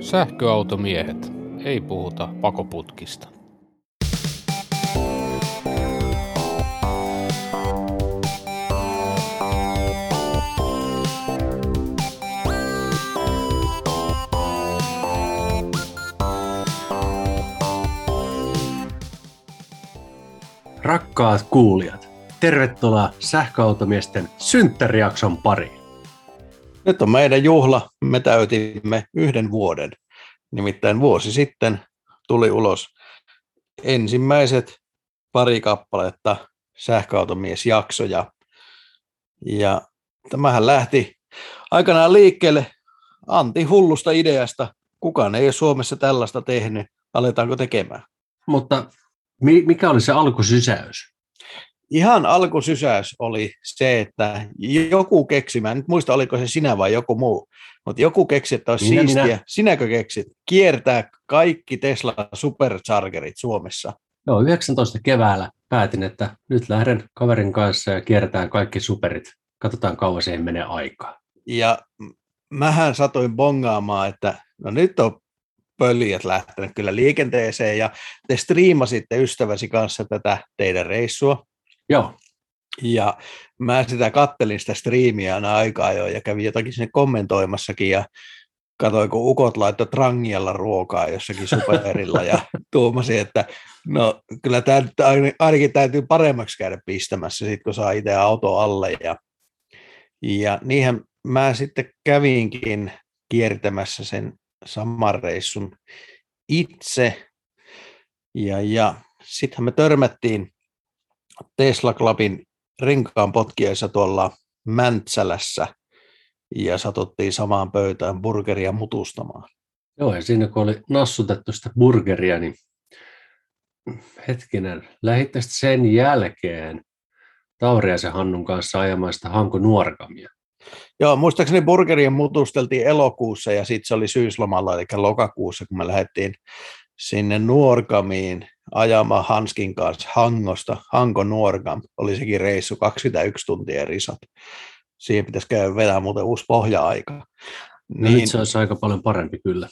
Sähköautomiehet. Ei puhuta pakoputkista. Rakkaat kuulijat, tervetuloa sähköautomiesten synttärijakson pariin. Nyt on meidän juhla. Me täytimme yhden vuoden. Nimittäin vuosi sitten tuli ulos ensimmäiset pari kappaletta sähköautomiesjaksoja. Ja tämähän lähti aikanaan liikkeelle Antti hullusta ideasta. Kukaan ei ole Suomessa tällaista tehnyt. Aletaanko tekemään? Mutta mikä oli se alkusysäys? Ihan alkusysäys oli se, että joku keksi, mä en nyt muista oliko se sinä vai joku muu, mutta joku keksi, että olisi minä, siistiä, minä. sinäkö keksit, kiertää kaikki Tesla Superchargerit Suomessa. Joo, 19 keväällä päätin, että nyt lähden kaverin kanssa ja kierretään kaikki superit. Katsotaan kauan siihen menee aikaa. Ja mähän satoin bongaamaan, että no nyt on pöljät lähtenyt kyllä liikenteeseen ja te striimasitte ystäväsi kanssa tätä teidän reissua. Joo. Ja mä sitä kattelin sitä striimiä aina aikaa jo ja kävin jotakin sinne kommentoimassakin ja katsoin, kun ukot laittoi trangialla ruokaa jossakin superilla ja tuumasin, että no kyllä tämä ainakin täytyy paremmaksi käydä pistämässä, sit kun saa itse auto alle. Ja, ja niinhän mä sitten kävinkin kiertämässä sen saman reissun itse. Ja, ja sittenhän me törmättiin Tesla Clubin rinkaan potkiessa tuolla Mäntsälässä ja satuttiin samaan pöytään burgeria mutustamaan. Joo, ja siinä kun oli nassutettu sitä burgeria, niin hetkinen, lähditte sen jälkeen Tauriaisen Hannun kanssa ajamaan sitä Hanko Nuorkamia. Joo, muistaakseni burgerien mutusteltiin elokuussa ja sitten se oli syyslomalla, eli lokakuussa, kun me lähdettiin sinne Nuorkamiin ajamaan Hanskin kanssa Hangosta. Hanko Nuorkam oli sekin reissu 21 tuntia risat. Siihen pitäisi käydä vetää muuten uusi pohja-aika. No niin, se olisi aika paljon parempi kyllä.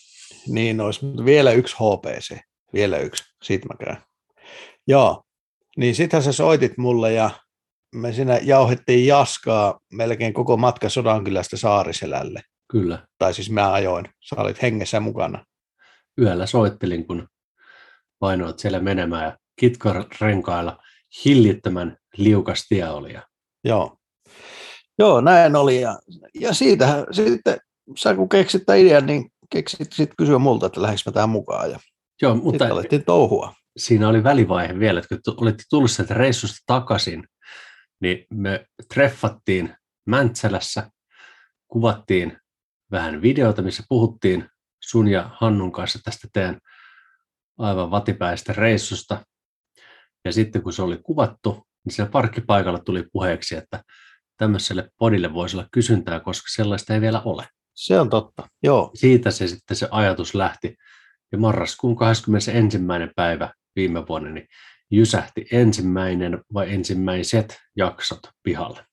Niin olisi, mutta vielä yksi HPC, vielä yksi, siitä mä käyn. Joo, niin sittenhän sä soitit mulle ja me siinä jauhettiin jaskaa melkein koko matka Sodankylästä Saariselälle. Kyllä. Tai siis mä ajoin, sä olit hengessä mukana. Yöllä soittelin, kun painoit siellä menemään ja kitkarenkailla hillittömän liukas tie oli. Joo. Joo, näin oli. Ja, ja siitä sitten, sä kun keksit tämän idean, niin keksit sitten kysyä multa, että lähdekö mä tähän mukaan. Ja Joo, mutta alettiin touhua. Siinä oli välivaihe vielä, että kun olitte tullut sieltä reissusta takaisin, niin me treffattiin Mäntsälässä, kuvattiin vähän videota, missä puhuttiin sun ja Hannun kanssa tästä teidän aivan vatipäistä reissusta. Ja sitten kun se oli kuvattu, niin siellä parkkipaikalla tuli puheeksi, että tämmöiselle podille voisi olla kysyntää, koska sellaista ei vielä ole. Se on totta, joo. Siitä se sitten se ajatus lähti. Ja marraskuun 21. päivä viime vuonna, niin jysähti ensimmäinen vai ensimmäiset jaksot pihalle?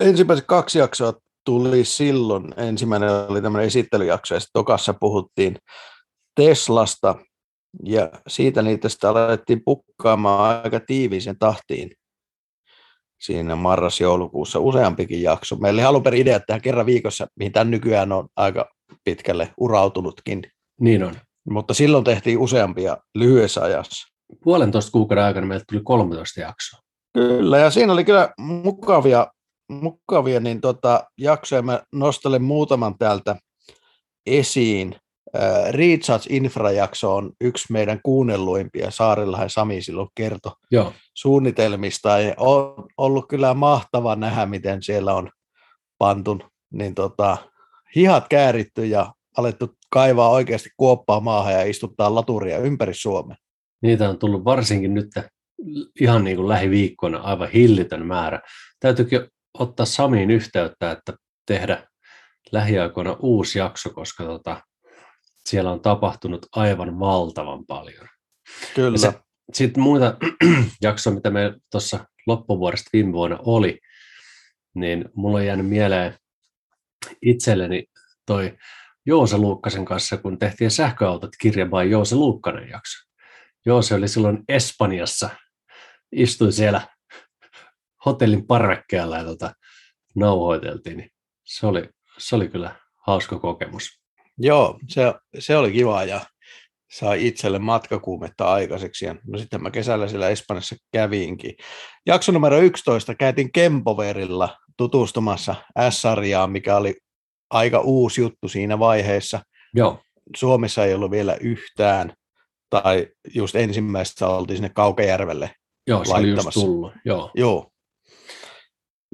Ensimmäiset kaksi jaksoa tuli silloin. Ensimmäinen oli tämmöinen esittelyjakso ja sitten tokassa puhuttiin Teslasta ja siitä niitä sitten alettiin pukkaamaan aika tiiviisen tahtiin siinä marras-joulukuussa useampikin jakso. Meillä oli alun perin idea tehdä kerran viikossa, mihin tämän nykyään on aika pitkälle urautunutkin. Niin on. Mutta silloin tehtiin useampia lyhyessä ajassa puolentoista kuukauden aikana meiltä tuli 13 jaksoa. Kyllä, ja siinä oli kyllä mukavia, mukavia niin tota, jaksoja. Mä nostelen muutaman täältä esiin. Äh, Recharge Infra-jakso on yksi meidän kuunnelluimpia. Saarillahan Sami silloin kertoi Joo. suunnitelmista. Ja on ollut kyllä mahtava nähdä, miten siellä on pantun niin tota, hihat kääritty ja alettu kaivaa oikeasti kuoppaa maahan ja istuttaa laturia ympäri Suomea. Niitä on tullut varsinkin nyt ihan niin kuin lähiviikkoina aivan hillitön määrä. Täytyykin ottaa Samiin yhteyttä, että tehdä lähiaikoina uusi jakso, koska tota, siellä on tapahtunut aivan valtavan paljon. Kyllä. Sitten muita jaksoja, mitä me tuossa loppuvuodesta viime vuonna oli, niin mulla on jäänyt mieleen itselleni toi Joose Luukkasen kanssa, kun tehtiin sähköautot kirja vai Joose Luukkanen jakso. Joose oli silloin Espanjassa, istui siellä hotellin parvekkeella ja tota, nauhoiteltiin, niin se oli, se oli kyllä hauska kokemus. Joo, se, se oli kiva ja sai itselle matkakuumetta aikaiseksi. Ja no sitten mä kesällä siellä Espanjassa kävinkin. Jakso numero 11 käytin Kempoverilla tutustumassa S-sarjaan, mikä oli aika uusi juttu siinä vaiheessa. Joo. Suomessa ei ollut vielä yhtään, tai just ensimmäistä oltiin sinne Kaukajärvelle Joo, se oli just tullut. Joo. Joo.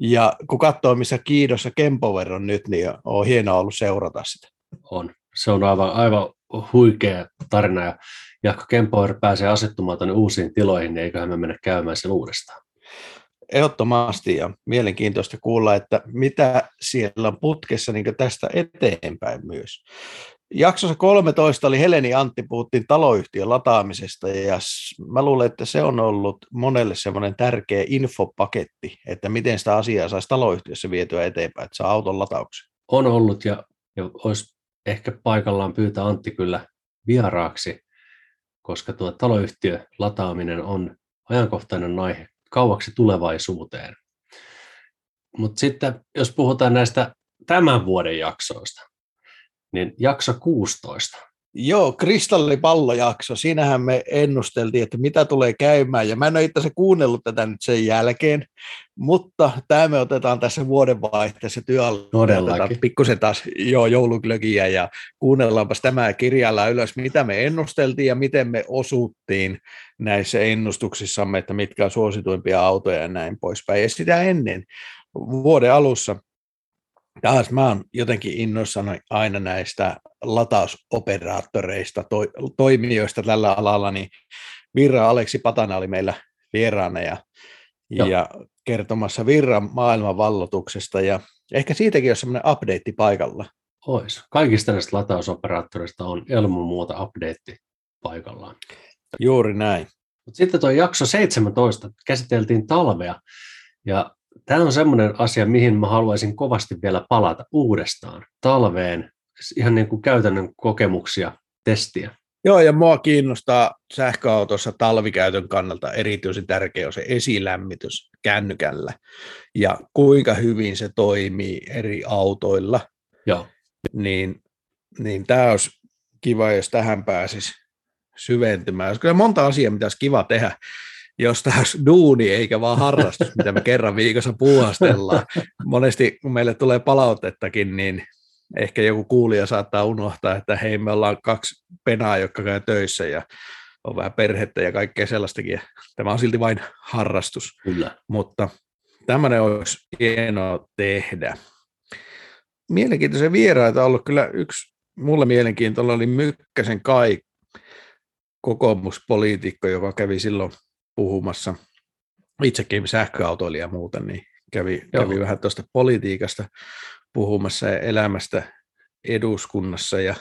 Ja kun katsoo, missä Kiidossa Kempover on nyt, niin on hienoa ollut seurata sitä. On. Se on aivan, aivan huikea tarina, ja Jaakko Kempover pääsee asettumaan tuonne uusiin tiloihin, niin eiköhän me mennä käymään sen uudestaan. Ehdottomasti ja mielenkiintoista kuulla, että mitä siellä on putkessa niin tästä eteenpäin myös. Jaksossa 13 oli Heleni Antti, puhuttiin taloyhtiön lataamisesta ja mä luulen, että se on ollut monelle semmoinen tärkeä infopaketti, että miten sitä asiaa saisi taloyhtiössä vietyä eteenpäin, että saa auton latauksen. On ollut ja, ja olisi ehkä paikallaan pyytää Antti kyllä vieraaksi, koska tuo taloyhtiö lataaminen on ajankohtainen aihe kauaksi tulevaisuuteen. Mutta sitten jos puhutaan näistä tämän vuoden jaksoista, niin jakso 16. Joo, kristallipallojakso. Siinähän me ennusteltiin, että mitä tulee käymään. Ja mä en ole itse asiassa kuunnellut tätä nyt sen jälkeen, mutta tämä me otetaan tässä vuodenvaihteessa työalla. Pikkusen taas jo jouluklökiä ja kuunnellaanpas tämä kirjalla ylös, mitä me ennusteltiin ja miten me osuttiin näissä ennustuksissamme, että mitkä on suosituimpia autoja ja näin poispäin. Ja sitä ennen vuoden alussa taas mä oon jotenkin innoissani aina näistä latausoperaattoreista, to, toimijoista tällä alalla, niin Virra Aleksi Patana oli meillä vieraana ja, ja kertomassa Virran maailmanvallotuksesta ja ehkä siitäkin on semmoinen update paikalla. Ois. Kaikista näistä latausoperaattoreista on ilman muuta update paikallaan. Juuri näin. Sitten tuo jakso 17 käsiteltiin talvea ja tämä on semmoinen asia, mihin mä haluaisin kovasti vielä palata uudestaan talveen, siis ihan niin kuin käytännön kokemuksia, testiä. Joo, ja mua kiinnostaa sähköautossa talvikäytön kannalta erityisen tärkeä on se esilämmitys kännykällä ja kuinka hyvin se toimii eri autoilla. Joo. Niin, niin tämä olisi kiva, jos tähän pääsisi syventymään. Olisi kyllä monta asiaa, mitä olisi kiva tehdä jos taas duuni eikä vaan harrastus, mitä me kerran viikossa puuhastellaan. Monesti kun meille tulee palautettakin, niin ehkä joku kuulija saattaa unohtaa, että hei me ollaan kaksi penaa, jotka käy töissä ja on vähän perhettä ja kaikkea sellaistakin. Tämä on silti vain harrastus. Kyllä. Mutta tämmöinen olisi hienoa tehdä. Mielenkiintoisen vieraita on ollut kyllä yksi, mulle mielenkiintoinen oli Mykkäsen Kai, kokoomuspoliitikko, joka kävi silloin puhumassa, itsekin sähköautoilija ja muuten, niin kävi, kävi vähän tuosta politiikasta puhumassa ja elämästä eduskunnassa ja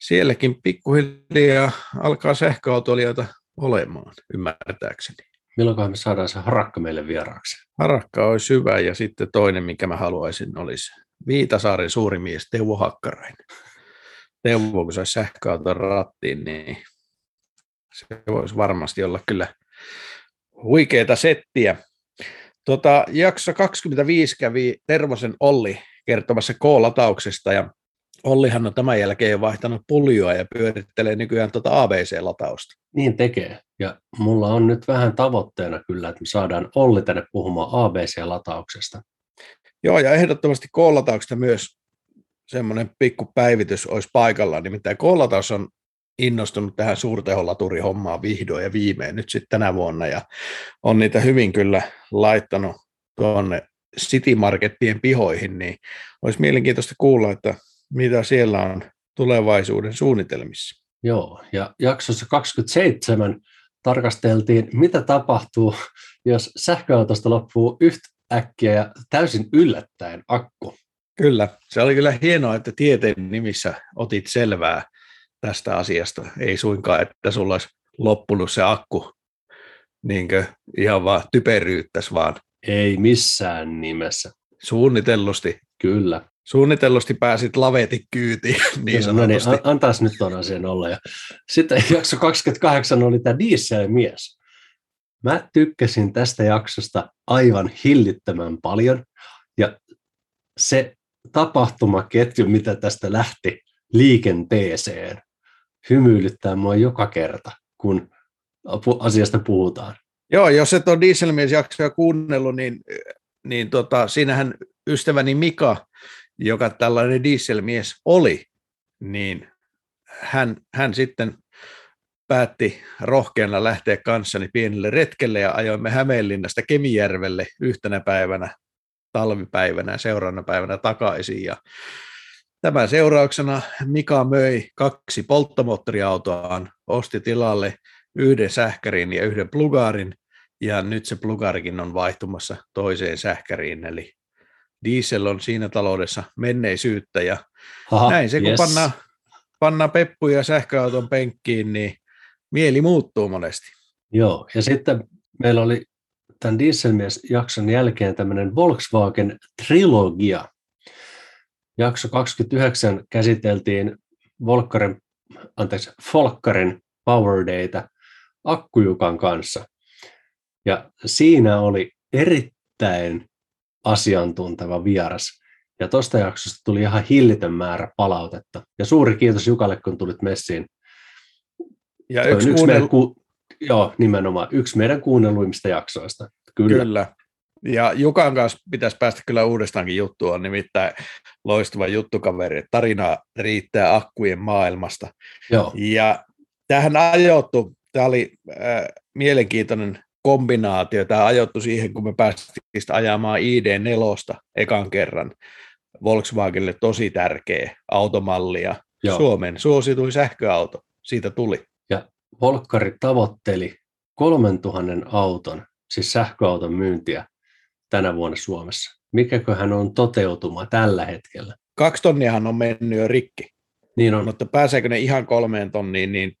sielläkin pikkuhiljaa alkaa sähköautoilijoita olemaan, ymmärtääkseni. Milloin me saadaan se harakka meille vieraaksi? Harakka olisi hyvä ja sitten toinen, mikä mä haluaisin, olisi Viitasaaren suuri mies Teuvo Hakkarainen. Teuvo, kun saisi sähköauton rattiin, niin se voisi varmasti olla kyllä huikeita settiä. Tota, jakso 25 kävi Tervosen Olli kertomassa K-latauksesta ja Ollihan on tämän jälkeen jo vaihtanut puljoa ja pyörittelee nykyään tuota ABC-latausta. Niin tekee. Ja mulla on nyt vähän tavoitteena kyllä, että me saadaan Olli tänne puhumaan ABC-latauksesta. Joo, ja ehdottomasti K-latauksesta myös semmoinen pikku päivitys olisi paikallaan. Nimittäin K-lataus on innostunut tähän suurteholaturi-hommaan vihdoin ja viimein nyt sitten tänä vuonna ja on niitä hyvin kyllä laittanut tuonne City Markettien pihoihin, niin olisi mielenkiintoista kuulla, että mitä siellä on tulevaisuuden suunnitelmissa. Joo, ja jaksossa 27 tarkasteltiin, mitä tapahtuu, jos sähköautosta loppuu yhtäkkiä ja täysin yllättäen akku. Kyllä, se oli kyllä hienoa, että tieteen nimissä otit selvää tästä asiasta. Ei suinkaan, että sulla olisi loppunut se akku niin ihan vaan typeryyttäisi, vaan ei missään nimessä. Suunnitellusti. Kyllä. Suunnitellusti pääsit lavetin kyytiin, niin no, no niin, antaas nyt tuon asian olla. Ja sitten jakso 28 oli tämä dieselmies. Mä tykkäsin tästä jaksosta aivan hillittömän paljon. Ja se tapahtumaketju, mitä tästä lähti liikenteeseen, hymyilyttää mua joka kerta, kun asiasta puhutaan. Joo, jos et ole Dieselmies-jaksoja kuunnellut, niin, niin tota, siinähän ystäväni Mika, joka tällainen dieselmies oli, niin hän, hän sitten päätti rohkeana lähteä kanssani pienelle retkelle ja ajoimme Hämeenlinnasta Kemijärvelle yhtenä päivänä, talvipäivänä ja seuraavana päivänä takaisin. Ja tämän seurauksena Mika möi kaksi polttomoottoriautoaan, osti tilalle yhden sähkärin ja yhden plugaarin, ja nyt se plugarikin on vaihtumassa toiseen sähkäriin, eli diesel on siinä taloudessa menneisyyttä, ja Aha, näin se, kun yes. pannaan, pannaan peppuja sähköauton penkkiin, niin mieli muuttuu monesti. Joo, ja sitten meillä oli tämän Dieselmies-jakson jälkeen tämmöinen Volkswagen-trilogia. Jakso 29 käsiteltiin Volkkarin, anteeksi, Folkkarin Power Data Akkujukan kanssa. Ja siinä oli erittäin asiantunteva vieras. Ja tuosta jaksosta tuli ihan hillitön määrä palautetta. Ja suuri kiitos Jukalle, kun tulit messiin. Ja yksi, yksi kuunnel... ku... Joo, nimenomaan. Yksi meidän kuunnelluimmista jaksoista. Kyllä. kyllä. Ja Jukan kanssa pitäisi päästä kyllä uudestaankin juttua, on nimittäin loistava juttukaveri. Tarina riittää akkujen maailmasta. Joo. Ja tähän ajoittu, tämä oli äh, mielenkiintoinen kombinaatio. Tämä ajoittu siihen, kun me päästiin ajamaan ID4 ekan kerran. Volkswagenille tosi tärkeä automalli ja Joo. Suomen suosituin sähköauto. Siitä tuli. Ja Volkkari tavoitteli 3000 auton, siis sähköauton myyntiä tänä vuonna Suomessa. Mikäköhän on toteutuma tällä hetkellä? Kaksi tonniahan on mennyt jo rikki. Niin on. Mutta pääseekö ne ihan kolmeen tonniin, niin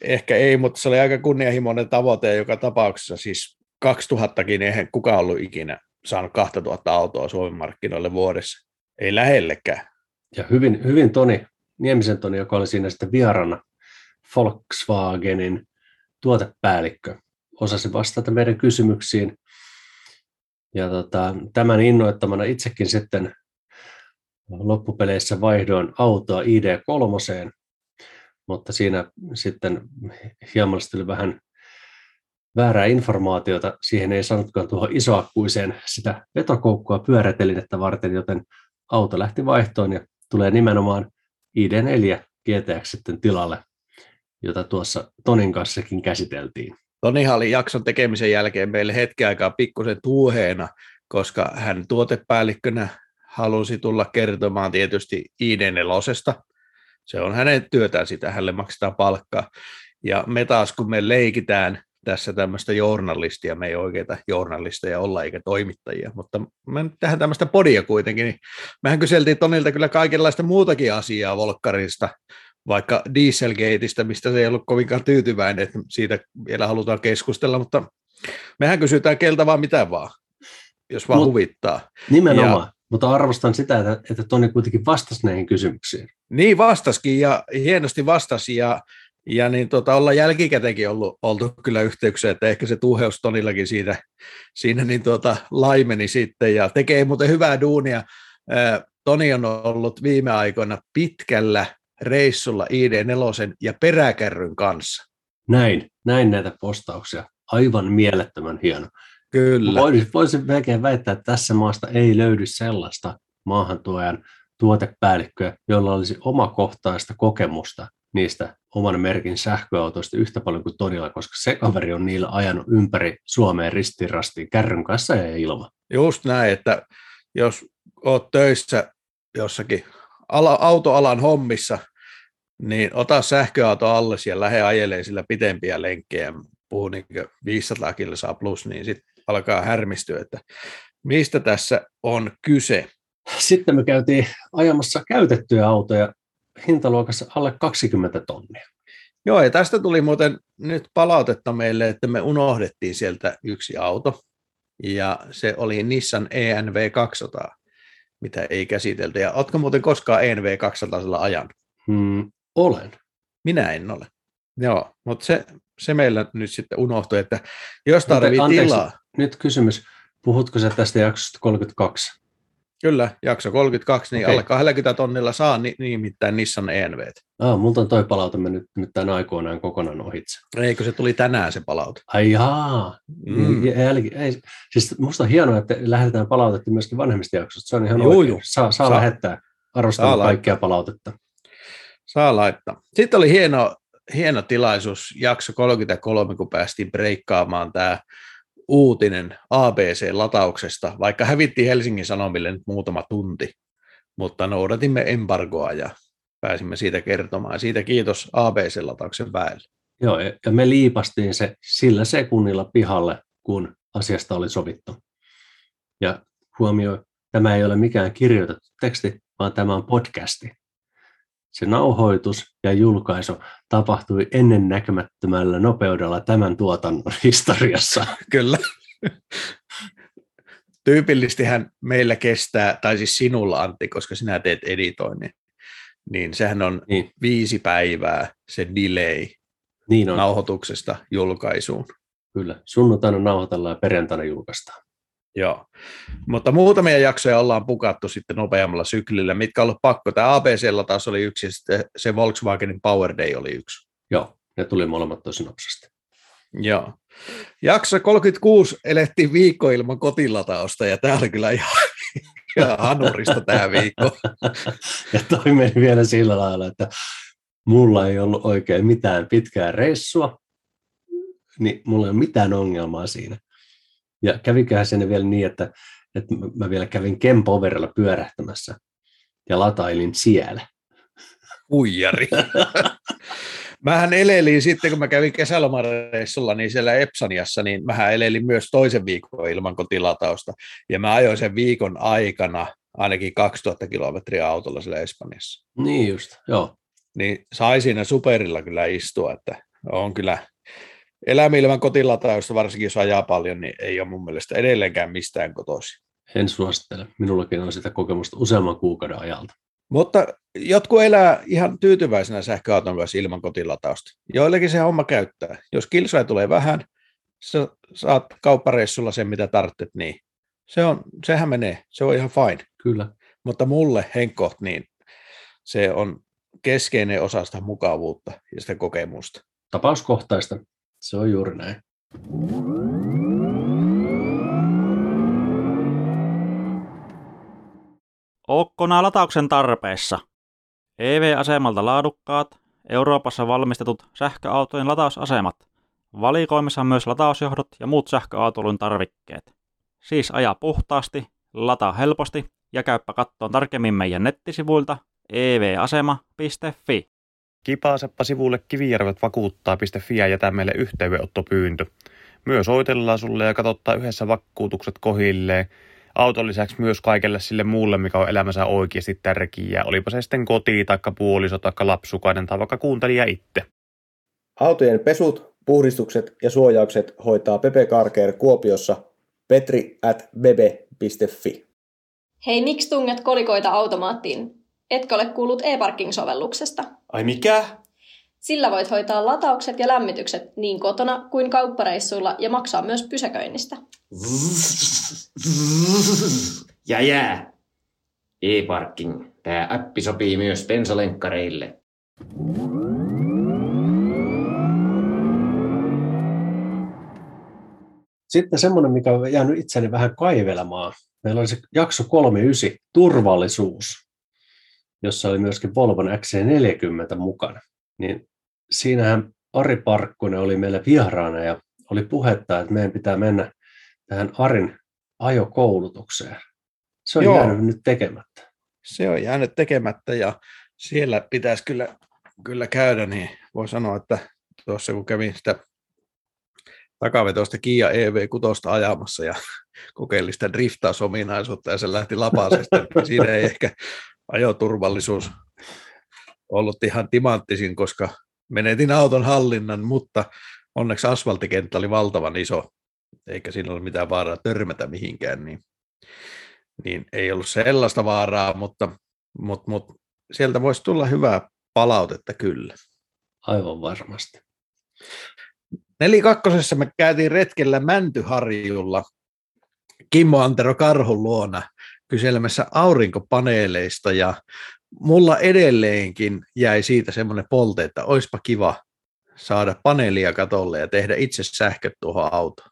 ehkä ei, mutta se oli aika kunnianhimoinen tavoite, joka tapauksessa siis 2000kin eihän kukaan ollut ikinä saanut 2000 autoa Suomen markkinoille vuodessa. Ei lähellekään. Ja hyvin, hyvin Toni, Niemisen Toni, joka oli siinä sitten vierana, Volkswagenin tuotepäällikkö, osasi vastata meidän kysymyksiin. Ja tota, tämän innoittamana itsekin sitten loppupeleissä vaihdoin autoa ID3, mutta siinä sitten hieman tuli vähän väärää informaatiota. Siihen ei saanutkaan tuohon isoakkuiseen sitä vetokoukkua pyörätelinettä varten, joten auto lähti vaihtoon ja tulee nimenomaan ID4 GTX sitten tilalle, jota tuossa Tonin kanssakin käsiteltiin. Tonihan oli jakson tekemisen jälkeen meille hetken aikaa pikkusen tuuheena, koska hän tuotepäällikkönä halusi tulla kertomaan tietysti ID4, se on hänen työtään sitä, hänelle maksetaan palkkaa. Ja me taas, kun me leikitään tässä tämmöistä journalistia, me ei oikeita journalisteja olla eikä toimittajia, mutta me tähän tämmöistä podia kuitenkin, niin mehän kyseltiin Tonilta kyllä kaikenlaista muutakin asiaa Volkkarista, vaikka Dieselgateista, mistä se ei ollut kovinkaan tyytyväinen, että siitä vielä halutaan keskustella, mutta mehän kysytään keltä vaan mitä vaan, jos vaan Mut, huvittaa. Nimenomaan. Ja mutta arvostan sitä, että, että Toni kuitenkin vastasi näihin kysymyksiin. Niin vastaskin ja hienosti vastasi ja, ja niin tota, olla jälkikäteenkin ollut, oltu kyllä yhteyksiä, että ehkä se tuheus Tonillakin siitä, siinä niin tota, laimeni sitten ja tekee muuten hyvää duunia. Toni on ollut viime aikoina pitkällä reissulla ID4 ja peräkärryn kanssa. Näin, näin näitä postauksia. Aivan mielettömän hieno. Kyllä. Voisin, voisin melkein väittää, että tässä maasta ei löydy sellaista maahantuojan tuotepäällikköä, jolla olisi omakohtaista kokemusta niistä oman merkin sähköautoista yhtä paljon kuin Tonilla, koska se kaveri on niillä ajanut ympäri Suomeen ristirastiin kärryn kanssa ja ilman. Just näin, että jos olet töissä jossakin ala, autoalan hommissa, niin ota sähköauto alle ja lähde ajelemaan sillä pitempiä lenkkejä, puhuu niin 500 kilsaa plus, niin sitten alkaa härmistyä, että mistä tässä on kyse. Sitten me käytiin ajamassa käytettyjä autoja hintaluokassa alle 20 tonnia. Joo, ja tästä tuli muuten nyt palautetta meille, että me unohdettiin sieltä yksi auto, ja se oli Nissan ENV 200, mitä ei käsitelty. Ja ootko muuten koskaan ENV 200 ajan? Mm, olen. Minä en ole. Joo, mutta se, se meillä nyt sitten unohtui, että jos tarvii anteeksi, tilaa, Nyt kysymys. Puhutko sä tästä jaksosta 32? Kyllä, jakso 32, niin Okei. alle 20 tonnilla saa ni, nimittäin Nissan ENV. Ah, multa on toi palaute mennyt nyt tämän aikoinaan kokonaan ohitse. Eikö se tuli tänään se palaute? Ai jaa. Mm. Mm. Jälki, ei, siis musta on hienoa, että lähetetään palautetta myöskin vanhemmista jaksoista. Se on ihan Juu, oikein. juu. Saa, saa, Saa. lähettää. Arvostan Saa kaikkea palautetta. Saa laittaa. Sitten oli hieno, hieno tilaisuus, jakso 33, kun päästiin breikkaamaan tämä uutinen ABC-latauksesta, vaikka hävittiin Helsingin Sanomille nyt muutama tunti, mutta noudatimme embargoa ja pääsimme siitä kertomaan. Siitä kiitos ABC-latauksen väelle. Joo, ja ja me liipastiin se sillä sekunnilla pihalle, kun asiasta oli sovittu. Ja huomioi, tämä ei ole mikään kirjoitettu teksti, vaan tämä on podcasti. Se nauhoitus ja julkaisu tapahtui ennen näkemättömällä nopeudella tämän tuotannon historiassa. Kyllä. Tyypillistihän meillä kestää, tai siis sinulla Antti, koska sinä teet editoinnin, niin sehän on Niin, viisi päivää se delay niin on, nauhoituksesta julkaisuun. kyllä. Sunnuntaina nauhoitellaan ja perjantaina julkaistaan. Joo. Mutta muutamia jaksoja ollaan pukattu sitten nopeammalla syklillä, mitkä on ollut pakko. Tämä ABClla taas oli yksi, ja sitten se Volkswagenin Power Day oli yksi. Joo, ne tuli molemmat tosi nopsasti. Joo. Jakso 36 elettiin viikko ilman kotilatausta, ja tämä oli kyllä ihan, ihan hanurista tämä viikko. Ja toi meni vielä sillä lailla, että mulla ei ollut oikein mitään pitkää reissua, niin mulla ei ole mitään ongelmaa siinä. Ja käviköhän sinne vielä niin, että, että mä vielä kävin Kempoverilla pyörähtämässä ja latailin siellä. Huijari. Mähän elelin sitten, kun mä kävin kesälomareissulla, niin siellä Epsaniassa, niin mähän elelin myös toisen viikon ilman kotilatausta. Ja mä ajoin sen viikon aikana ainakin 2000 kilometriä autolla siellä Espanjassa. Niin just, joo. Niin sai siinä superilla kyllä istua, että on kyllä elämä ilman kotilatausta, varsinkin jos ajaa paljon, niin ei ole mun mielestä edelleenkään mistään kotoisin. En suosittele. Minullakin on sitä kokemusta useamman kuukauden ajalta. Mutta jotkut elää ihan tyytyväisenä sähköauton kanssa ilman kotilatausta. Joillekin se homma käyttää. Jos kilsoja tulee vähän, sä saat kauppareissulla sen, mitä tarvitset, niin se on, sehän menee. Se on ihan fine. Kyllä. Mutta mulle Henkko, niin se on keskeinen osa sitä mukavuutta ja sitä kokemusta. Tapauskohtaista. Se on juuri näin. Ookkona latauksen tarpeessa. EV-asemalta laadukkaat, Euroopassa valmistetut sähköautojen latausasemat. Valikoimissa on myös latausjohdot ja muut sähköautoilun tarvikkeet. Siis aja puhtaasti, lataa helposti ja käyppä kattoon tarkemmin meidän nettisivuilta evasema.fi. Kipaaseppa sivulle kivijärvet vakuuttaa.fi ja jätä meille yhteydenottopyyntö. Myös soitellaan sulle ja katsottaa yhdessä vakuutukset kohilleen. Auton lisäksi myös kaikelle sille muulle, mikä on elämänsä oikeasti tärkeää. Olipa se sitten koti, taikka puoliso, taikka lapsukainen tai vaikka kuuntelija itse. Autojen pesut, puhdistukset ja suojaukset hoitaa Pepe Carcare Kuopiossa petri at bebe.fi. Hei, miksi tunget kolikoita automaattiin? Etkö ole kuullut e-parking-sovelluksesta? Ai mikä? Sillä voit hoitaa lataukset ja lämmitykset niin kotona kuin kauppareissuilla ja maksaa myös pysäköinnistä. Ja jää. E-parking. Tämä appi sopii myös bensalenkkareille. Sitten semmoinen, mikä on jäänyt itseni vähän kaivelemaan. Meillä oli se jakso 39, turvallisuus, jossa oli myöskin Volvon XC40 mukana. Niin siinähän Ari Parkkonen oli meillä vieraana ja oli puhetta, että meidän pitää mennä tähän Arin ajokoulutukseen. Se on Joo. jäänyt nyt tekemättä. Se on jäänyt tekemättä ja siellä pitäisi kyllä, kyllä käydä, niin voi sanoa, että tuossa kun kävin sitä takavetoista Kia EV6 ajamassa ja kokeilin sitä driftausominaisuutta ja se lähti lapasesta, niin siinä ei ehkä ajoturvallisuus ollut ihan timanttisin, koska menetin auton hallinnan, mutta onneksi asfalttikenttä oli valtavan iso, eikä siinä ole mitään vaaraa törmätä mihinkään, niin niin ei ollut sellaista vaaraa, mutta, mutta, mutta sieltä voisi tulla hyvää palautetta kyllä. Aivan varmasti. Nelikakkosessa me käytiin retkellä Mäntyharjulla Kimmo Antero Karhun luona kyselemässä aurinkopaneeleista ja mulla edelleenkin jäi siitä semmoinen polte, että olisipa kiva saada paneelia katolle ja tehdä itse sähköt tuohon autoon.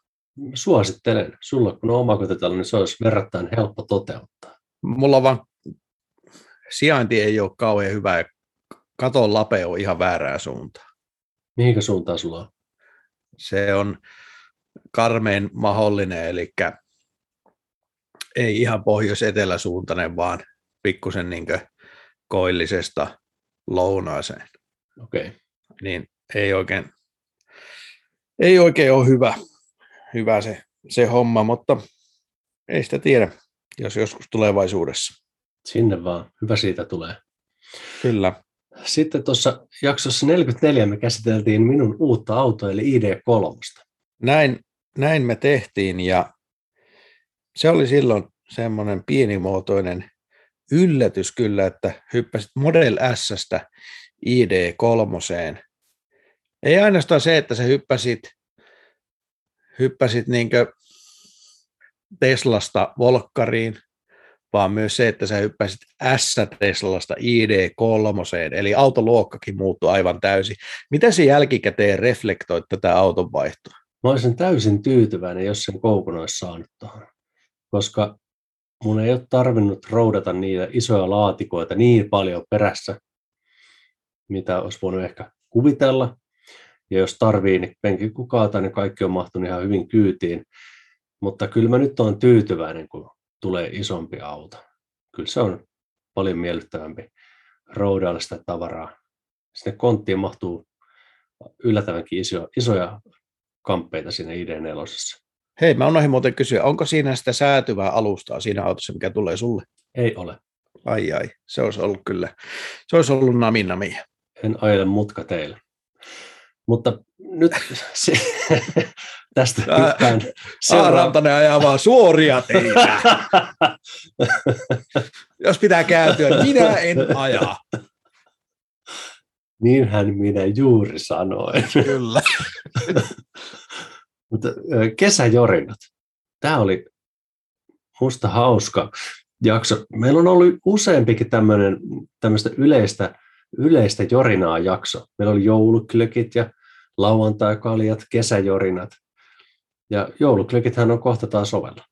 Suosittelen. Sulla kun on omakotitalo, niin se olisi verrattain helppo toteuttaa. Mulla vaan sijainti ei ole kauhean hyvä ja katon lape on ihan väärää suuntaan. Mihinkä suuntaan sulla on? Se on karmeen mahdollinen, eli ei ihan pohjois-eteläsuuntainen, vaan pikkusen niin koillisesta lounaaseen. Okay. Niin ei oikein, ei oikein ole hyvä, hyvä se, se homma, mutta ei sitä tiedä, jos joskus tulevaisuudessa. Sinne vaan. Hyvä siitä tulee. Kyllä. Sitten tuossa jaksossa 44 me käsiteltiin minun uutta autoa, eli ID3. Näin, näin me tehtiin ja se oli silloin semmoinen pienimuotoinen yllätys kyllä, että hyppäsit Model S-stä ID3. Ei ainoastaan se, että sä hyppäsit, hyppäsit niin Teslasta Volkkariin, vaan myös se, että sä hyppäsit S-Teslasta ID3, eli autoluokkakin muuttui aivan täysin. Mitä se jälkikäteen reflektoit tätä auton vaihtoa? Mä olisin täysin tyytyväinen, jos sen koukun olisi saanut tuohon, koska mun ei ole tarvinnut roudata niitä isoja laatikoita niin paljon perässä, mitä olisi voinut ehkä kuvitella. Ja jos tarvii, niin penkin kukaata, niin kaikki on mahtunut ihan hyvin kyytiin. Mutta kyllä mä nyt olen tyytyväinen, kun tulee isompi auto. Kyllä se on paljon miellyttävämpi roudailla sitä tavaraa. Sinne konttiin mahtuu yllättävänkin iso, isoja kamppeita siinä ID4. Hei, mä unohdin muuten kysyä, onko siinä sitä säätyvää alustaa siinä autossa, mikä tulee sulle? Ei ole. Ai ai, se olisi ollut kyllä, se olisi ollut naminamia. En ajele mutka teille. Mutta nyt se, tästä hyppään. Saarantanen ajaa vaan suoria teitä. Jos pitää kääntyä, minä en aja. Niinhän minä juuri sanoin. Kyllä. Mutta kesäjorinat. Tämä oli musta hauska jakso. Meillä on ollut useampikin tämmöinen, tämmöistä yleistä, yleistä jorinaa jakso. Meillä oli jouluklökit ja lauantai-kaljat, kesäjorinat. Ja jouluklökithän on kohta taas ovella.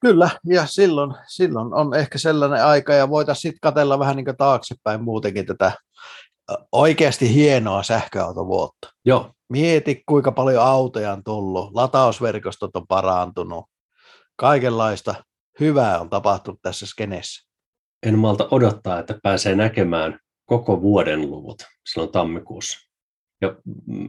Kyllä, ja silloin, silloin on ehkä sellainen aika, ja voitaisiin sitten katella vähän niin taaksepäin muutenkin tätä oikeasti hienoa sähköautovuotta. Joo. Mieti, kuinka paljon autoja on tullut, latausverkostot on parantunut, kaikenlaista hyvää on tapahtunut tässä skeneessä. En malta odottaa, että pääsee näkemään koko vuoden luvut silloin tammikuussa. Ja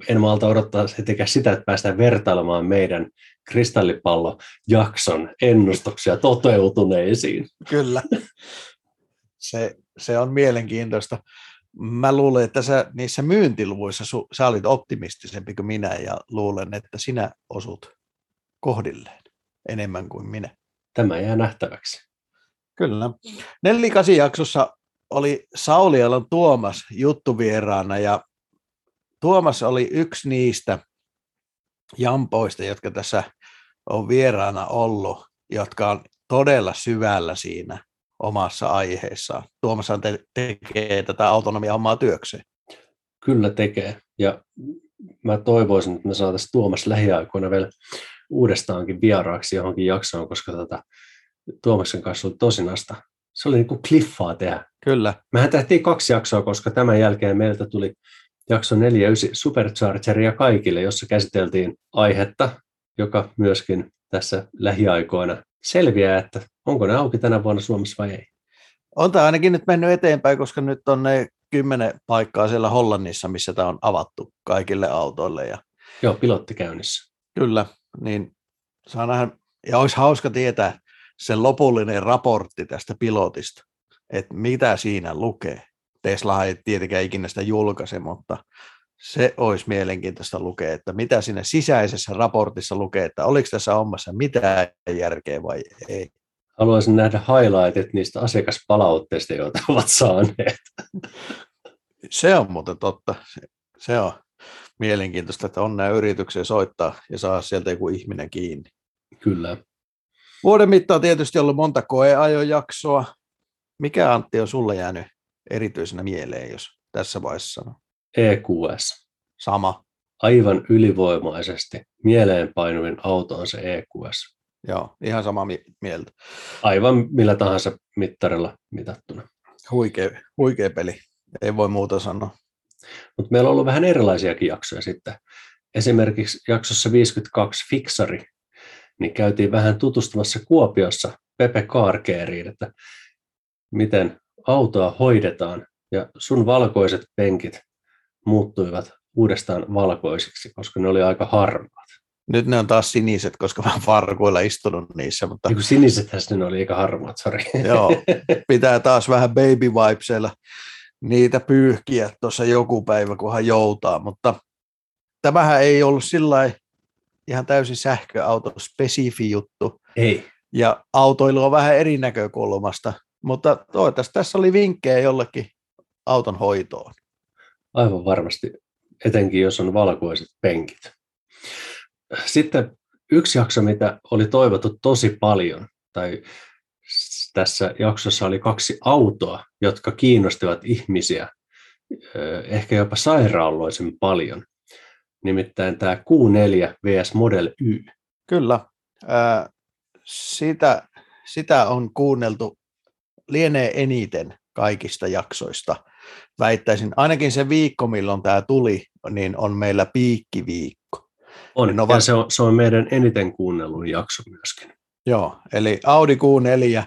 en malta odottaa etenkään sitä, että päästään vertailemaan meidän kristallipallojakson ennustuksia toteutuneisiin. Kyllä. Se, se on mielenkiintoista mä luulen, että sä, niissä myyntiluvuissa su, sä olit optimistisempi kuin minä ja luulen, että sinä osut kohdilleen enemmän kuin minä. Tämä jää nähtäväksi. Kyllä. Nellikasi jaksossa oli Saulialan Tuomas juttuvieraana ja Tuomas oli yksi niistä jampoista, jotka tässä on vieraana ollut, jotka on todella syvällä siinä omassa aiheessaan. Tuomashan te- tekee tätä autonomia omaa työkseen. Kyllä tekee. Ja mä toivoisin, että me saataisiin Tuomas lähiaikoina vielä uudestaankin vieraaksi johonkin jaksoon, koska tota, Tuomaksen kanssa oli tosinasta. Se oli niin kuin kliffaa tehdä. Kyllä. Mehän tehtiin kaksi jaksoa, koska tämän jälkeen meiltä tuli jakso 49 Superchargeria kaikille, jossa käsiteltiin aihetta, joka myöskin tässä lähiaikoina selviää, että onko ne auki tänä vuonna Suomessa vai ei. On tämä ainakin nyt mennyt eteenpäin, koska nyt on ne kymmenen paikkaa siellä Hollannissa, missä tämä on avattu kaikille autoille. Ja... Joo, pilotti käynnissä. Kyllä, niin saa nähdä, ja olisi hauska tietää sen lopullinen raportti tästä pilotista, että mitä siinä lukee. Tesla ei tietenkään ikinä sitä julkaise, mutta se olisi mielenkiintoista lukea, että mitä siinä sisäisessä raportissa lukee, että oliko tässä hommassa mitään järkeä vai ei. Haluaisin nähdä highlightit niistä asiakaspalautteista, joita ovat saaneet. Se on muuten totta. Se, on mielenkiintoista, että on nämä yrityksiä soittaa ja saa sieltä joku ihminen kiinni. Kyllä. Vuoden mittaan tietysti ollut monta koeajojaksoa. Mikä Antti on sulle jäänyt erityisenä mieleen, jos tässä vaiheessa sanoo? EQS. Sama. Aivan ylivoimaisesti mieleenpainuvin auto on se EQS. Joo, ihan samaa mi- mieltä. Aivan millä tahansa mittarilla mitattuna. Huikea, huikea peli. Ei voi muuta sanoa. Mutta meillä on ollut vähän erilaisiakin jaksoja sitten. Esimerkiksi jaksossa 52 Fixari, niin käytiin vähän tutustumassa Kuopiossa Pepe Carkeeriin, että miten autoa hoidetaan. Ja sun valkoiset penkit muuttuivat uudestaan valkoisiksi, koska ne oli aika harmaat. Nyt ne on taas siniset, koska mä oon farkuilla istunut niissä, mutta kuin sinisethän ne oli aika harmaat, sori. joo, pitää taas vähän baby vibesilla niitä pyyhkiä tuossa joku päivä, kunhan joutaa, mutta tämähän ei ollut sillä ihan täysin sähköauto spesifi juttu, Ei, ja autoilu on vähän eri näkökulmasta, mutta toivottavasti tässä oli vinkkejä jollekin auton hoitoon. aivan varmasti, etenkin jos on valkoiset penkit. Sitten yksi jakso, mitä oli toivottu tosi paljon, tai tässä jaksossa oli kaksi autoa, jotka kiinnostivat ihmisiä ehkä jopa sairaaloisen paljon. Nimittäin tämä Q4 vs Model Y. Kyllä, sitä, sitä on kuunneltu lienee eniten kaikista jaksoista. Väittäisin, ainakin se viikko, milloin tämä tuli, niin on meillä piikkiviikko. On, no, va- ja se on, se on meidän eniten kuunnellun jakso myöskin. Joo, eli Audi Q4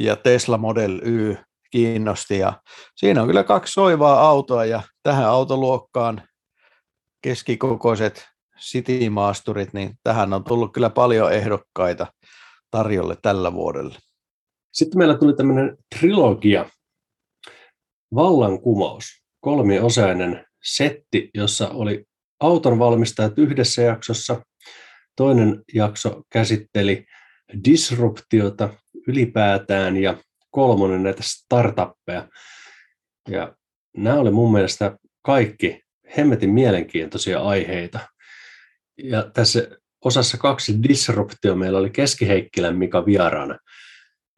ja Tesla Model Y kiinnosti ja siinä on kyllä kaksi soivaa autoa ja tähän autoluokkaan keskikokoiset citymaasturit, niin tähän on tullut kyllä paljon ehdokkaita tarjolle tällä vuodelle. Sitten meillä tuli tämmöinen trilogia, vallankumous, kolmiosainen setti, jossa oli auton valmistajat yhdessä jaksossa. Toinen jakso käsitteli disruptiota ylipäätään ja kolmonen näitä startuppeja. Ja nämä oli mun mielestä kaikki hemmetin mielenkiintoisia aiheita. Ja tässä osassa kaksi disruptio meillä oli Keskiheikkilän Mika vieraana.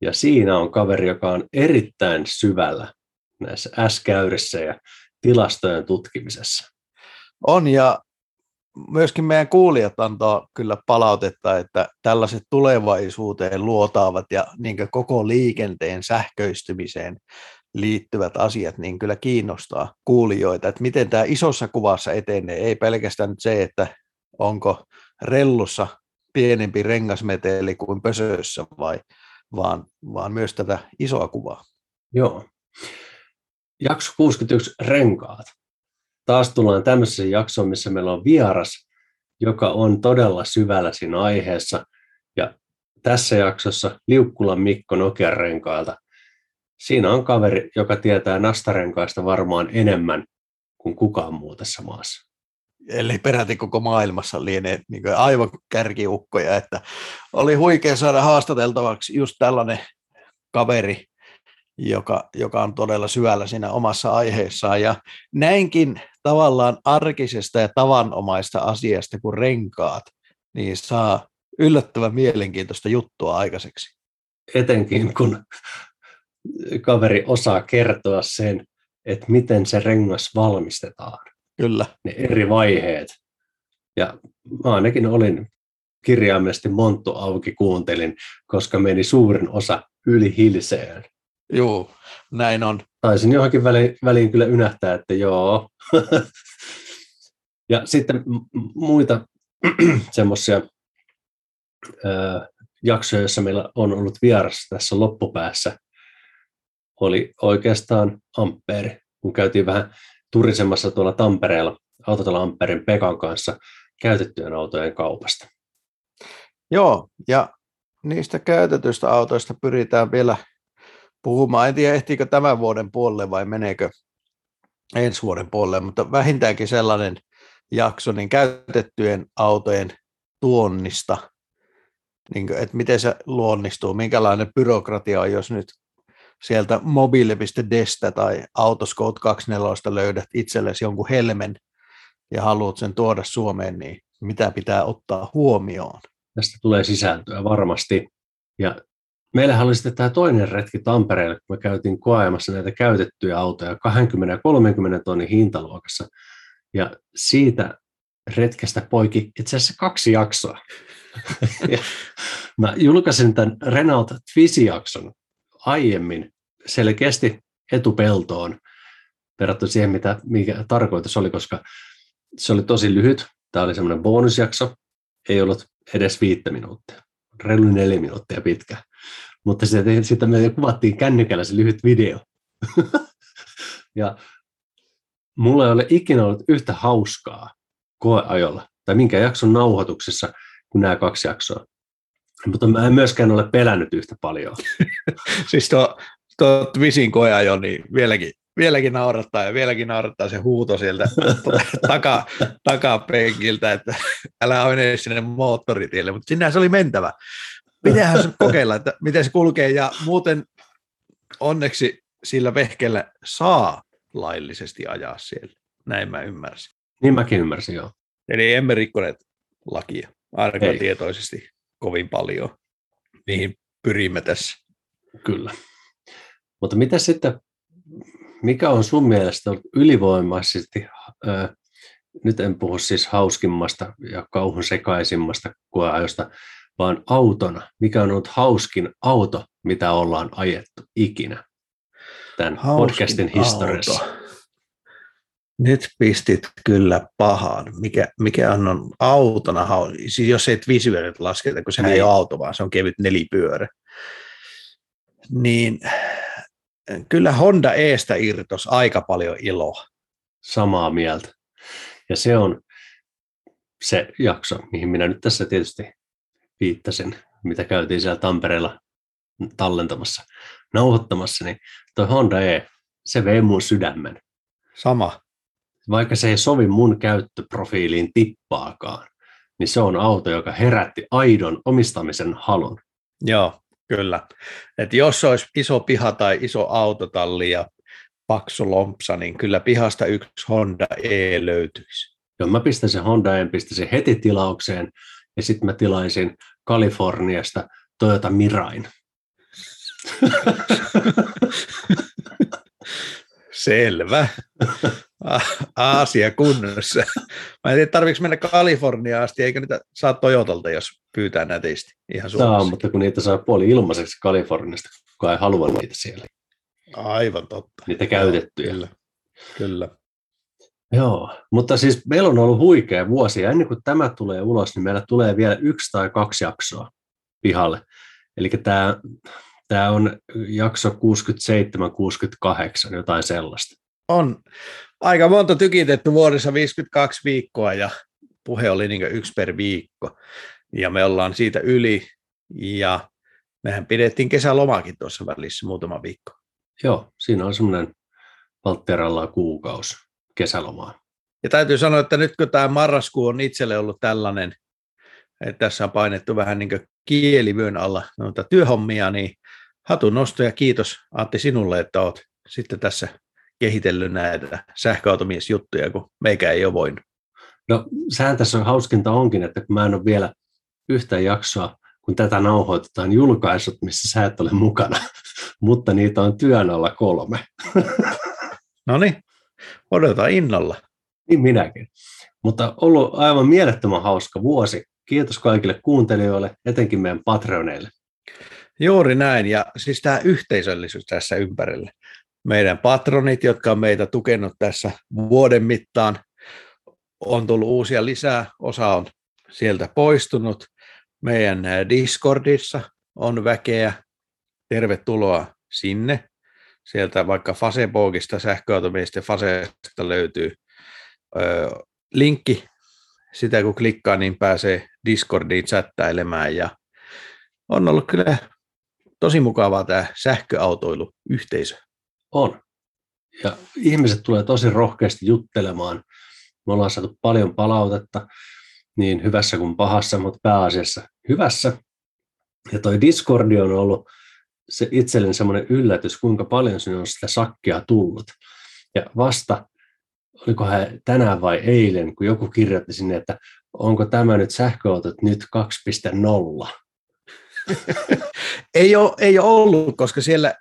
Ja siinä on kaveri, joka on erittäin syvällä näissä S-käyrissä ja tilastojen tutkimisessa. On ja myöskin meidän kuulijat antaa kyllä palautetta, että tällaiset tulevaisuuteen luotaavat ja niin koko liikenteen sähköistymiseen liittyvät asiat niin kyllä kiinnostaa kuulijoita, että miten tämä isossa kuvassa etenee, ei pelkästään nyt se, että onko rellussa pienempi rengasmeteli kuin pösössä vai, vaan, vaan myös tätä isoa kuvaa. Joo. Jakso 61, renkaat. Taas tullaan tämmöiseen jaksoon, missä meillä on vieras, joka on todella syvällä siinä aiheessa. Ja tässä jaksossa Liukkulan Mikko Nokian renkailta. Siinä on kaveri, joka tietää nastarenkaista varmaan enemmän kuin kukaan muu tässä maassa. Eli peräti koko maailmassa lienee niin aivan kärkiukkoja, että oli huikea saada haastateltavaksi just tällainen kaveri, joka, joka on todella syvällä siinä omassa aiheessaan. Ja näinkin tavallaan arkisesta ja tavanomaista asiasta kuin renkaat, niin saa yllättävän mielenkiintoista juttua aikaiseksi. Etenkin kun kaveri osaa kertoa sen, että miten se rengas valmistetaan. Kyllä. Ne eri vaiheet. Ja mä ainakin olin kirjaimellisesti monttu auki kuuntelin, koska meni suurin osa yli hilseen. Joo, näin on. Taisin johonkin väliin, väliin kyllä ynähtää, että joo. ja sitten muita semmoisia jaksoja, joissa meillä on ollut vieras tässä loppupäässä, oli oikeastaan Ampere, kun käytiin vähän turisemassa tuolla Tampereella Autotalo Amperin Pekan kanssa käytettyjen autojen kaupasta. Joo, ja niistä käytetyistä autoista pyritään vielä puhumaan. En tiedä, ehtiikö tämän vuoden puolelle vai meneekö ensi vuoden puolelle, mutta vähintäänkin sellainen jakso niin käytettyjen autojen tuonnista niin että miten se luonnistuu, minkälainen byrokratia on, jos nyt sieltä mobile.destä tai Autoscout 24 löydät itsellesi jonkun helmen ja haluat sen tuoda Suomeen, niin mitä pitää ottaa huomioon? Tästä tulee sisältöä varmasti. Ja meillähän oli sitten tämä toinen retki Tampereelle, kun me käytiin koeamassa näitä käytettyjä autoja 20 ja 30 tonnin hintaluokassa. Ja siitä retkestä poiki itse asiassa kaksi jaksoa. ja mä julkaisin tämän Renault Twizy-jakson aiemmin selkeästi etupeltoon verrattuna siihen, mitä, mikä tarkoitus oli, koska se oli tosi lyhyt. Tämä oli semmoinen bonusjakso, ei ollut edes viittä minuuttia, reilu neljä minuuttia pitkä. Mutta sitten, sitten me kuvattiin kännykällä se lyhyt video. ja mulla ei ole ikinä ollut yhtä hauskaa koeajolla tai minkä jakson nauhoituksessa kuin nämä kaksi jaksoa. Mutta mä en myöskään ole pelännyt yhtä paljon. siis tuo, tuo Twisin koeajo, niin vieläkin, vieläkin naurattaa ja vieläkin naurattaa se huuto sieltä taka, takapenkiltä, että älä mene sinne moottoritielle, mutta sinne se oli mentävä. Pitäähän se kokeilla, että miten se kulkee ja muuten onneksi sillä vehkeellä saa laillisesti ajaa siellä. Näin mä ymmärsin. Niin mäkin ymmärsin, joo. Eli emme rikkoneet lakia, ainakaan Ei. tietoisesti kovin paljon. Niihin pyrimme tässä. Kyllä. Mutta mitä sitten, mikä on sun mielestä ollut ylivoimaisesti, äh, nyt en puhu siis hauskimmasta ja kauhun sekaisimmasta koeajosta, vaan autona. Mikä on ollut hauskin auto, mitä ollaan ajettu ikinä tämän hauskin podcastin historiassa? Auto. Nyt pistit kyllä pahan. Mikä, mikä on, on autona, siis jos ei visuaalit lasketa, kun se ei ole auto, vaan se on kevyt nelipyörä, niin kyllä Honda Eestä irtos aika paljon iloa. Samaa mieltä. Ja se on se jakso, mihin minä nyt tässä tietysti viittasin, mitä käytiin siellä Tampereella tallentamassa, nauhoittamassa, niin toi Honda E, se vei mun sydämen. Sama vaikka se ei sovi mun käyttöprofiiliin tippaakaan, niin se on auto, joka herätti aidon omistamisen halun. Joo, kyllä. Et jos olisi iso piha tai iso autotalli ja paksu lompsa, niin kyllä pihasta yksi Honda E löytyisi. Joo, mä pistäisin Honda E, pistäisin heti tilaukseen ja sitten mä tilaisin Kaliforniasta Toyota Mirain. Selvä. Aasia kunnossa. Mä en tiedä, tarvitsetko mennä Kaliforniaan asti, eikö niitä saa Toyotalta, jos pyytää nätisti ihan Suomessa. Saa, mutta kun niitä saa puoli ilmaiseksi Kaliforniasta, kukaan ei halua niitä siellä. Aivan totta. Niitä käytettyjä. Kyllä. Kyllä. Joo, mutta siis meillä on ollut huikea vuosi, ja ennen kuin tämä tulee ulos, niin meillä tulee vielä yksi tai kaksi jaksoa pihalle. Eli tämä, tämä on jakso 67-68, jotain sellaista. On aika monta tykitetty vuodessa 52 viikkoa ja puhe oli niin yksi per viikko. Ja me ollaan siitä yli ja mehän pidettiin kesälomakin tuossa välissä muutama viikko. Joo, siinä on semmoinen Valtteralla kuukausi kesälomaa. Ja täytyy sanoa, että nyt kun tämä marraskuu on itselle ollut tällainen, että tässä on painettu vähän niin kuin kielivyön alla noita työhommia, niin hatun nosto ja kiitos Antti sinulle, että olet sitten tässä kehitellyt näitä sähköautomiesjuttuja, kun meikä ei ole voinut. No sehän tässä on hauskinta onkin, että kun mä en ole vielä yhtä jaksoa, kun tätä nauhoitetaan julkaisut, missä sä et ole mukana, mutta niitä on työn alla kolme. no niin, odotan innolla. Niin minäkin. Mutta ollut aivan mielettömän hauska vuosi. Kiitos kaikille kuuntelijoille, etenkin meidän Patreoneille. Juuri näin, ja siis tämä yhteisöllisyys tässä ympärillä meidän patronit, jotka on meitä tukenut tässä vuoden mittaan. On tullut uusia lisää, osa on sieltä poistunut. Meidän Discordissa on väkeä. Tervetuloa sinne. Sieltä vaikka Facebookista, sähköautomiesten Faseesta löytyy ö, linkki. Sitä kun klikkaa, niin pääsee Discordiin chattailemaan. Ja on ollut kyllä tosi mukavaa tämä sähköautoiluyhteisö. On. Ja ihmiset tulee tosi rohkeasti juttelemaan. Me ollaan saatu paljon palautetta, niin hyvässä kuin pahassa, mutta pääasiassa hyvässä. Ja toi Discordi on ollut se itselleni semmoinen yllätys, kuinka paljon sinne on sitä sakkia tullut. Ja vasta, oliko hän tänään vai eilen, kun joku kirjoitti sinne, että onko tämä nyt sähköautot nyt 2.0. ei, ole, ei ole ollut, koska siellä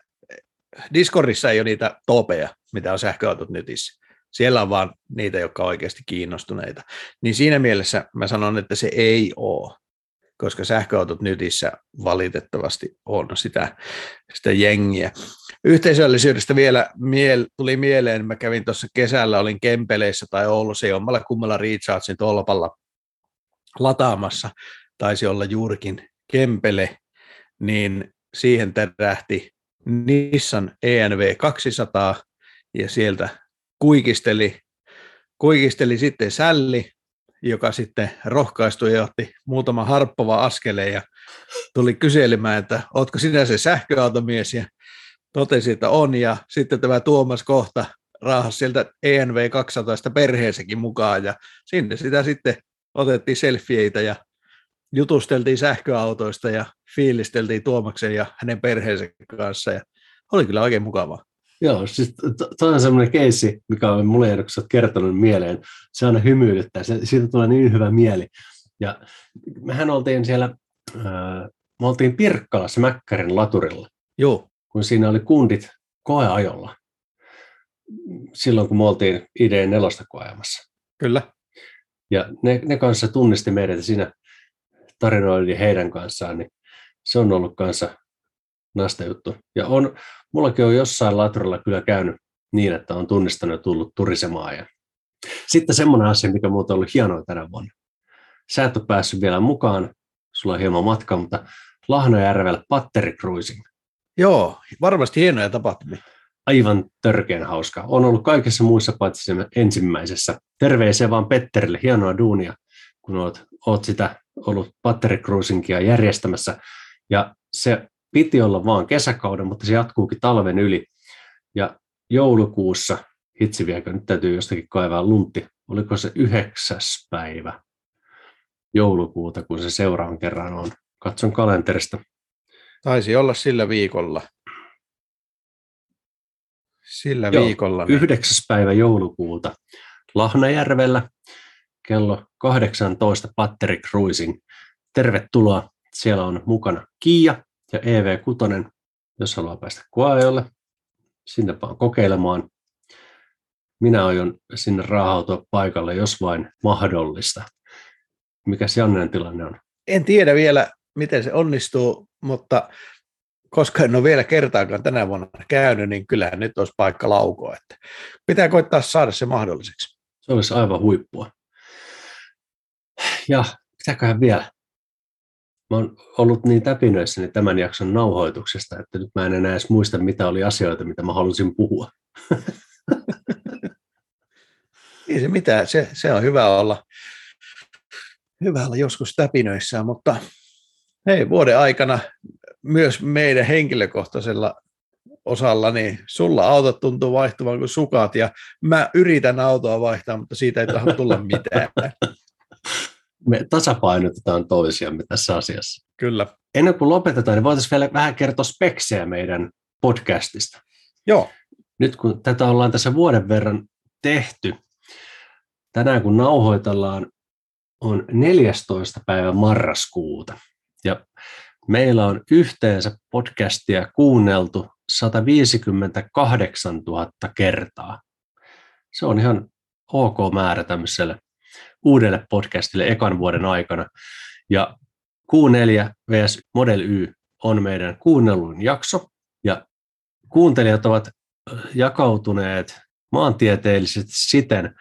Discordissa ei ole niitä topeja, mitä on sähköautot netissä. Siellä on vaan niitä, jotka on oikeasti kiinnostuneita. Niin siinä mielessä mä sanon, että se ei ole, koska sähköautot netissä valitettavasti on sitä, sitä jengiä. Yhteisöllisyydestä vielä miel, tuli mieleen, mä kävin tuossa kesällä, olin Kempeleissä tai Oulussa jommalla kummalla Rechargein tolpalla lataamassa, taisi olla juurikin Kempele, niin siihen tärähti Nissan ENV 200 ja sieltä kuikisteli, kuikisteli sitten Sälli, joka sitten rohkaistui ja otti muutama harppava askeleen ja tuli kyselemään, että ootko sinä se sähköautomies? Ja totesi, että on. Ja sitten tämä Tuomas kohta raahasi sieltä ENV 200 perheessäkin mukaan ja sinne sitä sitten otettiin selfieitä ja jutusteltiin sähköautoista ja fiilisteltiin Tuomaksen ja hänen perheensä kanssa ja oli kyllä oikein mukavaa. Joo, siis tuo on semmoinen keissi, mikä on mulle sä kertonut mieleen. Se aina hymyilyttää, se, siitä tulee niin hyvä mieli. Ja mehän oltiin siellä, äh, me oltiin Pirkkalassa Mäkkärin laturilla. Joo. Kun siinä oli kundit koeajolla. Silloin, kun me oltiin ID4 koeajamassa. Kyllä. Ja ne, ne kanssa tunnisti meidät siinä tarinoili heidän kanssaan, niin se on ollut kanssa nasta juttu. Ja on, mullakin on jossain laturilla kyllä käynyt niin, että on tunnistanut ja tullut turisemaan. Ja sitten semmoinen asia, mikä muuta on ollut hienoa tänä vuonna. Sä et ole päässyt vielä mukaan, sulla on hieman matka, mutta Lahnojärvellä Patteri Cruising. Joo, varmasti hienoja tapahtumia. Aivan törkeän hauska. On ollut kaikessa muissa paitsi ensimmäisessä. Terveisiä vaan Petterille, hienoa duunia, kun oot, oot sitä ollut Patteri Cruisingia järjestämässä. Ja se piti olla vaan kesäkauden, mutta se jatkuukin talven yli. Ja joulukuussa, hitsi vieläkö, nyt täytyy jostakin kaivaa luntti, oliko se yhdeksäs päivä joulukuuta, kun se seuraavan kerran on. Katson kalenterista. Taisi olla sillä viikolla. Sillä Joo, viikolla. 9. päivä joulukuuta Lahnajärvellä kello 18 Patteri Cruising. Tervetuloa. Siellä on mukana Kiia, ja EV6, jos haluaa päästä koeajolle, sinne vaan kokeilemaan. Minä aion sinne raahautua paikalle, jos vain mahdollista. Mikä se Jannen tilanne on? En tiedä vielä, miten se onnistuu, mutta koska en ole vielä kertaakaan tänä vuonna käynyt, niin kyllähän nyt olisi paikka laukoa. Että pitää koittaa saada se mahdolliseksi. Se olisi aivan huippua. Ja mitäköhän vielä? mä oon ollut niin täpinöissäni tämän jakson nauhoituksesta, että nyt mä en enää edes muista, mitä oli asioita, mitä mä halusin puhua. Ei se mitään, se, se on hyvä olla, hyvä olla joskus täpinöissä, mutta hei, vuoden aikana myös meidän henkilökohtaisella osalla, niin sulla autot tuntuu vaihtuvan kuin sukat, ja mä yritän autoa vaihtaa, mutta siitä ei tahdo tulla mitään. me tasapainotetaan toisiamme tässä asiassa. Kyllä. Ennen kuin lopetetaan, niin voitaisiin vielä vähän kertoa speksejä meidän podcastista. Joo. Nyt kun tätä ollaan tässä vuoden verran tehty, tänään kun nauhoitellaan, on 14. päivä marraskuuta. Ja meillä on yhteensä podcastia kuunneltu 158 000 kertaa. Se on ihan ok määrä tämmöiselle uudelle podcastille ekan vuoden aikana. Ja Q4 vs Model Y on meidän kuunnellun jakso, ja kuuntelijat ovat jakautuneet maantieteellisesti siten,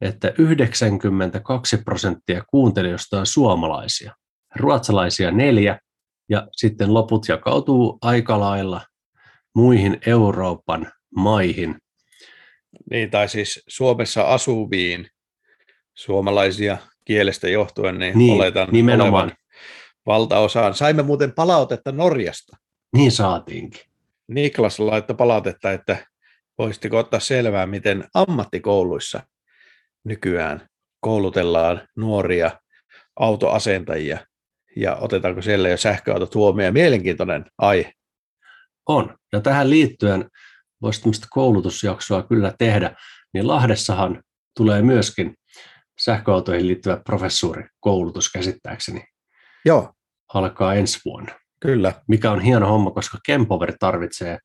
että 92 prosenttia kuuntelijoista on suomalaisia, ruotsalaisia neljä, ja sitten loput jakautuu aika lailla muihin Euroopan maihin. Niin, tai siis Suomessa asuviin suomalaisia kielestä johtuen, niin, niin oletan nimenomaan. valtaosaan. Saimme muuten palautetta Norjasta. Niin saatiinkin. Niklas laittoi palautetta, että voisitteko ottaa selvää, miten ammattikouluissa nykyään koulutellaan nuoria autoasentajia ja otetaanko siellä jo sähköautot huomioon. Mielenkiintoinen aihe. On. Ja tähän liittyen voisi tämmöistä koulutusjaksoa kyllä tehdä, niin Lahdessahan tulee myöskin sähköautoihin liittyvä professuurikoulutus käsittääkseni. Joo. Alkaa ensi vuonna. Kyllä. Mikä on hieno homma, koska Kempover tarvitsee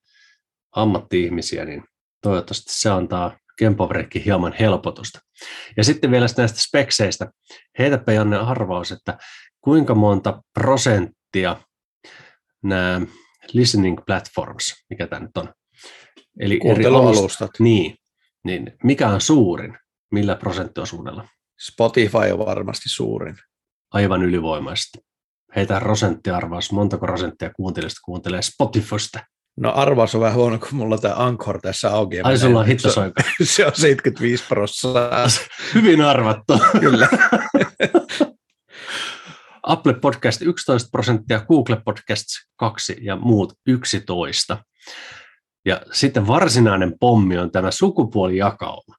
ammatti-ihmisiä, niin toivottavasti se antaa Kempoverillekin hieman helpotusta. Ja sitten vielä näistä spekseistä. Heitäpä Janne arvaus, että kuinka monta prosenttia nämä listening platforms, mikä tämä nyt on, eli eri alustat, niin, niin mikä on suurin, millä prosenttiosuudella? Spotify on varmasti suurin. Aivan ylivoimaisesti. Heitä prosenttiarvaus, montako prosenttia kuuntelijasta kuuntelee Spotifysta. No arvaus on vähän huono, kun mulla tämä Anchor tässä auki. Ai sulla on hittosoika. Se on 75 prosenttia. Hyvin arvattu. Kyllä. Apple Podcast 11 prosenttia, Google Podcasts 2 ja muut 11. Ja sitten varsinainen pommi on tämä sukupuolijakauma.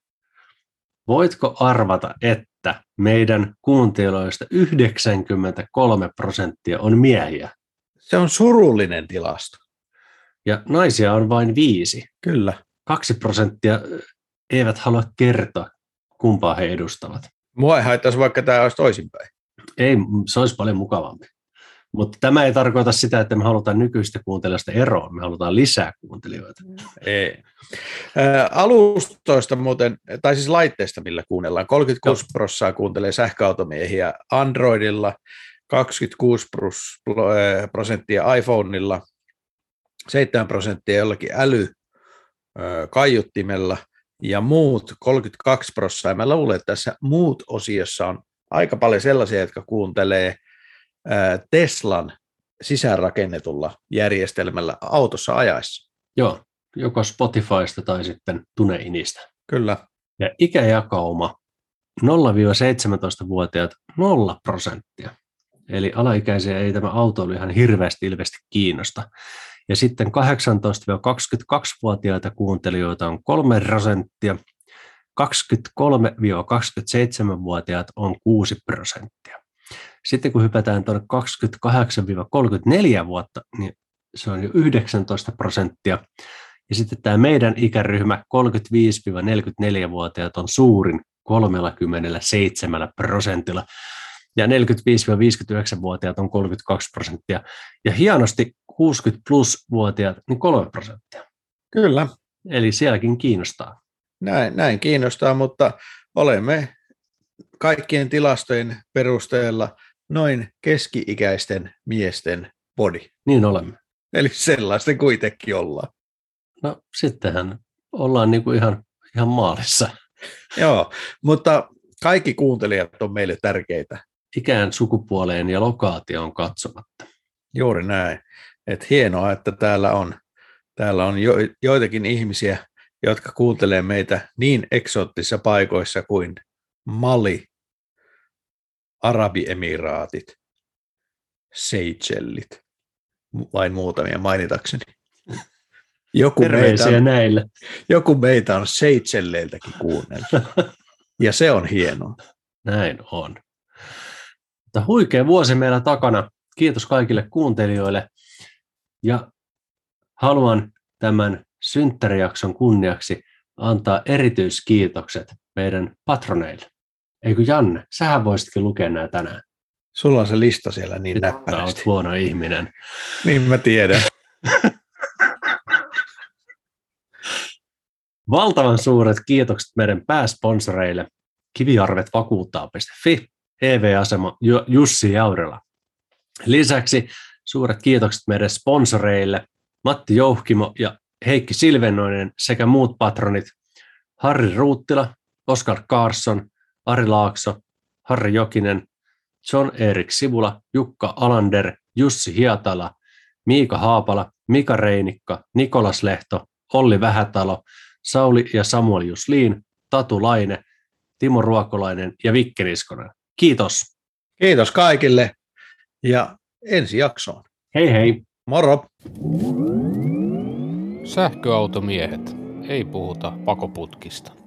Voitko arvata, että meidän kuuntelijoista 93 prosenttia on miehiä? Se on surullinen tilasto. Ja naisia on vain viisi. Kyllä. Kaksi prosenttia eivät halua kertoa, kumpaa he edustavat. Mua ei haittaisi, vaikka tämä olisi toisinpäin. Ei, se olisi paljon mukavampi. Mutta tämä ei tarkoita sitä, että me halutaan nykyistä kuuntelijoista eroon, me halutaan lisää kuuntelijoita. Ei. Ä, alustoista muuten, tai siis laitteista, millä kuunnellaan. 36 prosenttia kuuntelee sähköautomiehiä Androidilla, 26 prosenttia iPhoneilla, 7 prosenttia jollakin äly kaiuttimella ja muut 32 prosenttia. Mä luulen, että tässä muut osiossa on aika paljon sellaisia, jotka kuuntelee Teslan sisäänrakennetulla järjestelmällä autossa ajaessa. Joo, joko Spotifysta tai sitten TuneInistä. Kyllä. Ja ikäjakauma 0-17-vuotiaat 0 prosenttia. Eli alaikäisiä ei tämä autoilu ihan hirveästi ilmeisesti kiinnosta. Ja sitten 18-22-vuotiaita kuuntelijoita on 3 prosenttia, 23-27-vuotiaat on 6 prosenttia. Sitten kun hypätään tuonne 28-34 vuotta, niin se on jo 19 prosenttia. Ja sitten tämä meidän ikäryhmä 35-44-vuotiaat on suurin 37 prosentilla. Ja 45-59-vuotiaat on 32 prosenttia. Ja hienosti 60 plus vuotiaat niin 3 prosenttia. Kyllä. Eli sielläkin kiinnostaa. Näin, näin kiinnostaa, mutta olemme kaikkien tilastojen perusteella noin keski-ikäisten miesten body. Niin olemme. Eli sellaisten kuitenkin ollaan. No sittenhän ollaan niin kuin ihan, ihan maalissa. Joo, mutta kaikki kuuntelijat on meille tärkeitä. Ikään, sukupuoleen ja lokaatioon katsomatta. Juuri näin. Et hienoa, että täällä on, täällä on jo, joitakin ihmisiä, jotka kuuntelee meitä niin eksoottisissa paikoissa kuin Mali, Arabiemiraatit, Seychellit, vain muutamia mainitakseni. Joku meitä, on, näille. joku meitä on Seychelleiltäkin kuunnellut. ja se on hienoa. Näin on. Mutta huikea vuosi meillä takana. Kiitos kaikille kuuntelijoille. Ja haluan tämän synttärijakson kunniaksi antaa erityiskiitokset meidän patroneille. Eikö Janne, sähän voisitkin lukea nämä tänään. Sulla on se lista siellä niin näppärästi. olet huono ihminen. niin mä tiedän. Valtavan suuret kiitokset meidän pääsponsoreille kiviarvetvakuuttaa.fi, EV-asema Jussi Jaurela. Lisäksi suuret kiitokset meidän sponsoreille Matti Jouhkimo ja Heikki Silvennoinen sekä muut patronit Harri Ruuttila, Oskar Karsson, Ari Laakso, Harri Jokinen, John Erik Sivula, Jukka Alander, Jussi Hiatala, Miika Haapala, Mika Reinikka, Nikolas Lehto, Olli Vähätalo, Sauli ja Samuel Jusliin, Tatu Laine, Timo Ruokolainen ja Vikke Niskonen. Kiitos. Kiitos kaikille ja ensi jaksoon. Hei hei. Moro. Sähköautomiehet. Ei puhuta pakoputkista.